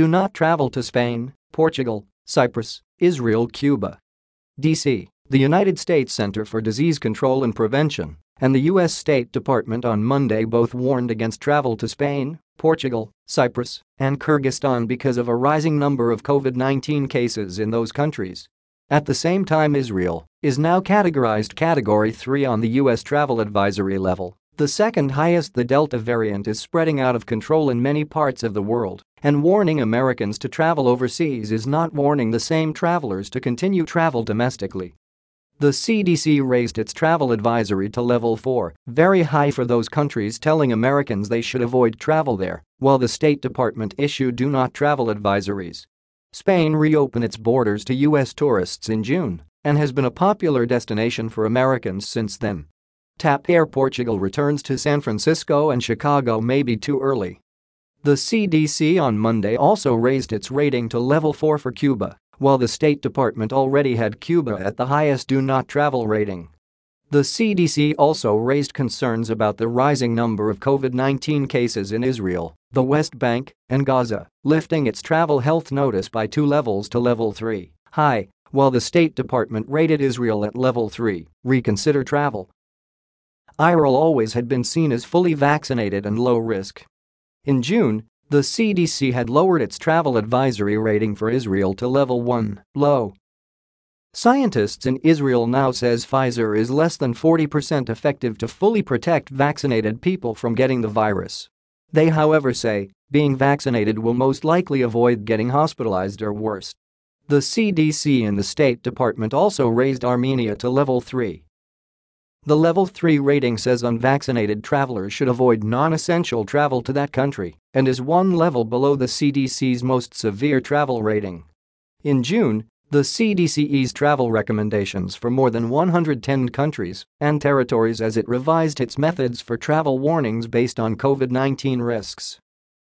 Do not travel to Spain, Portugal, Cyprus, Israel, Cuba. D.C. The United States Center for Disease Control and Prevention and the U.S. State Department on Monday both warned against travel to Spain, Portugal, Cyprus, and Kyrgyzstan because of a rising number of COVID-19 cases in those countries. At the same time Israel is now categorized Category 3 on the U.S. travel advisory level, the second highest the Delta variant is spreading out of control in many parts of the world, and warning Americans to travel overseas is not warning the same travelers to continue travel domestically. The CDC raised its travel advisory to level 4, very high for those countries telling Americans they should avoid travel there, while the State Department issued do not travel advisories. Spain reopened its borders to U.S. tourists in June and has been a popular destination for Americans since then. TAP Air Portugal returns to San Francisco and Chicago may be too early. The CDC on Monday also raised its rating to level 4 for Cuba while the State Department already had Cuba at the highest do not travel rating. The CDC also raised concerns about the rising number of COVID-19 cases in Israel, the West Bank, and Gaza, lifting its travel health notice by two levels to level 3, high, while the State Department rated Israel at level 3, reconsider travel. Israel always had been seen as fully vaccinated and low risk. In June, the CDC had lowered its travel advisory rating for Israel to level 1, low. Scientists in Israel now says Pfizer is less than 40% effective to fully protect vaccinated people from getting the virus. They however say being vaccinated will most likely avoid getting hospitalized or worse. The CDC and the State Department also raised Armenia to level 3, the level 3 rating says unvaccinated travelers should avoid non-essential travel to that country and is one level below the CDC's most severe travel rating. In June, the CDC eased travel recommendations for more than 110 countries and territories as it revised its methods for travel warnings based on COVID 19 risks.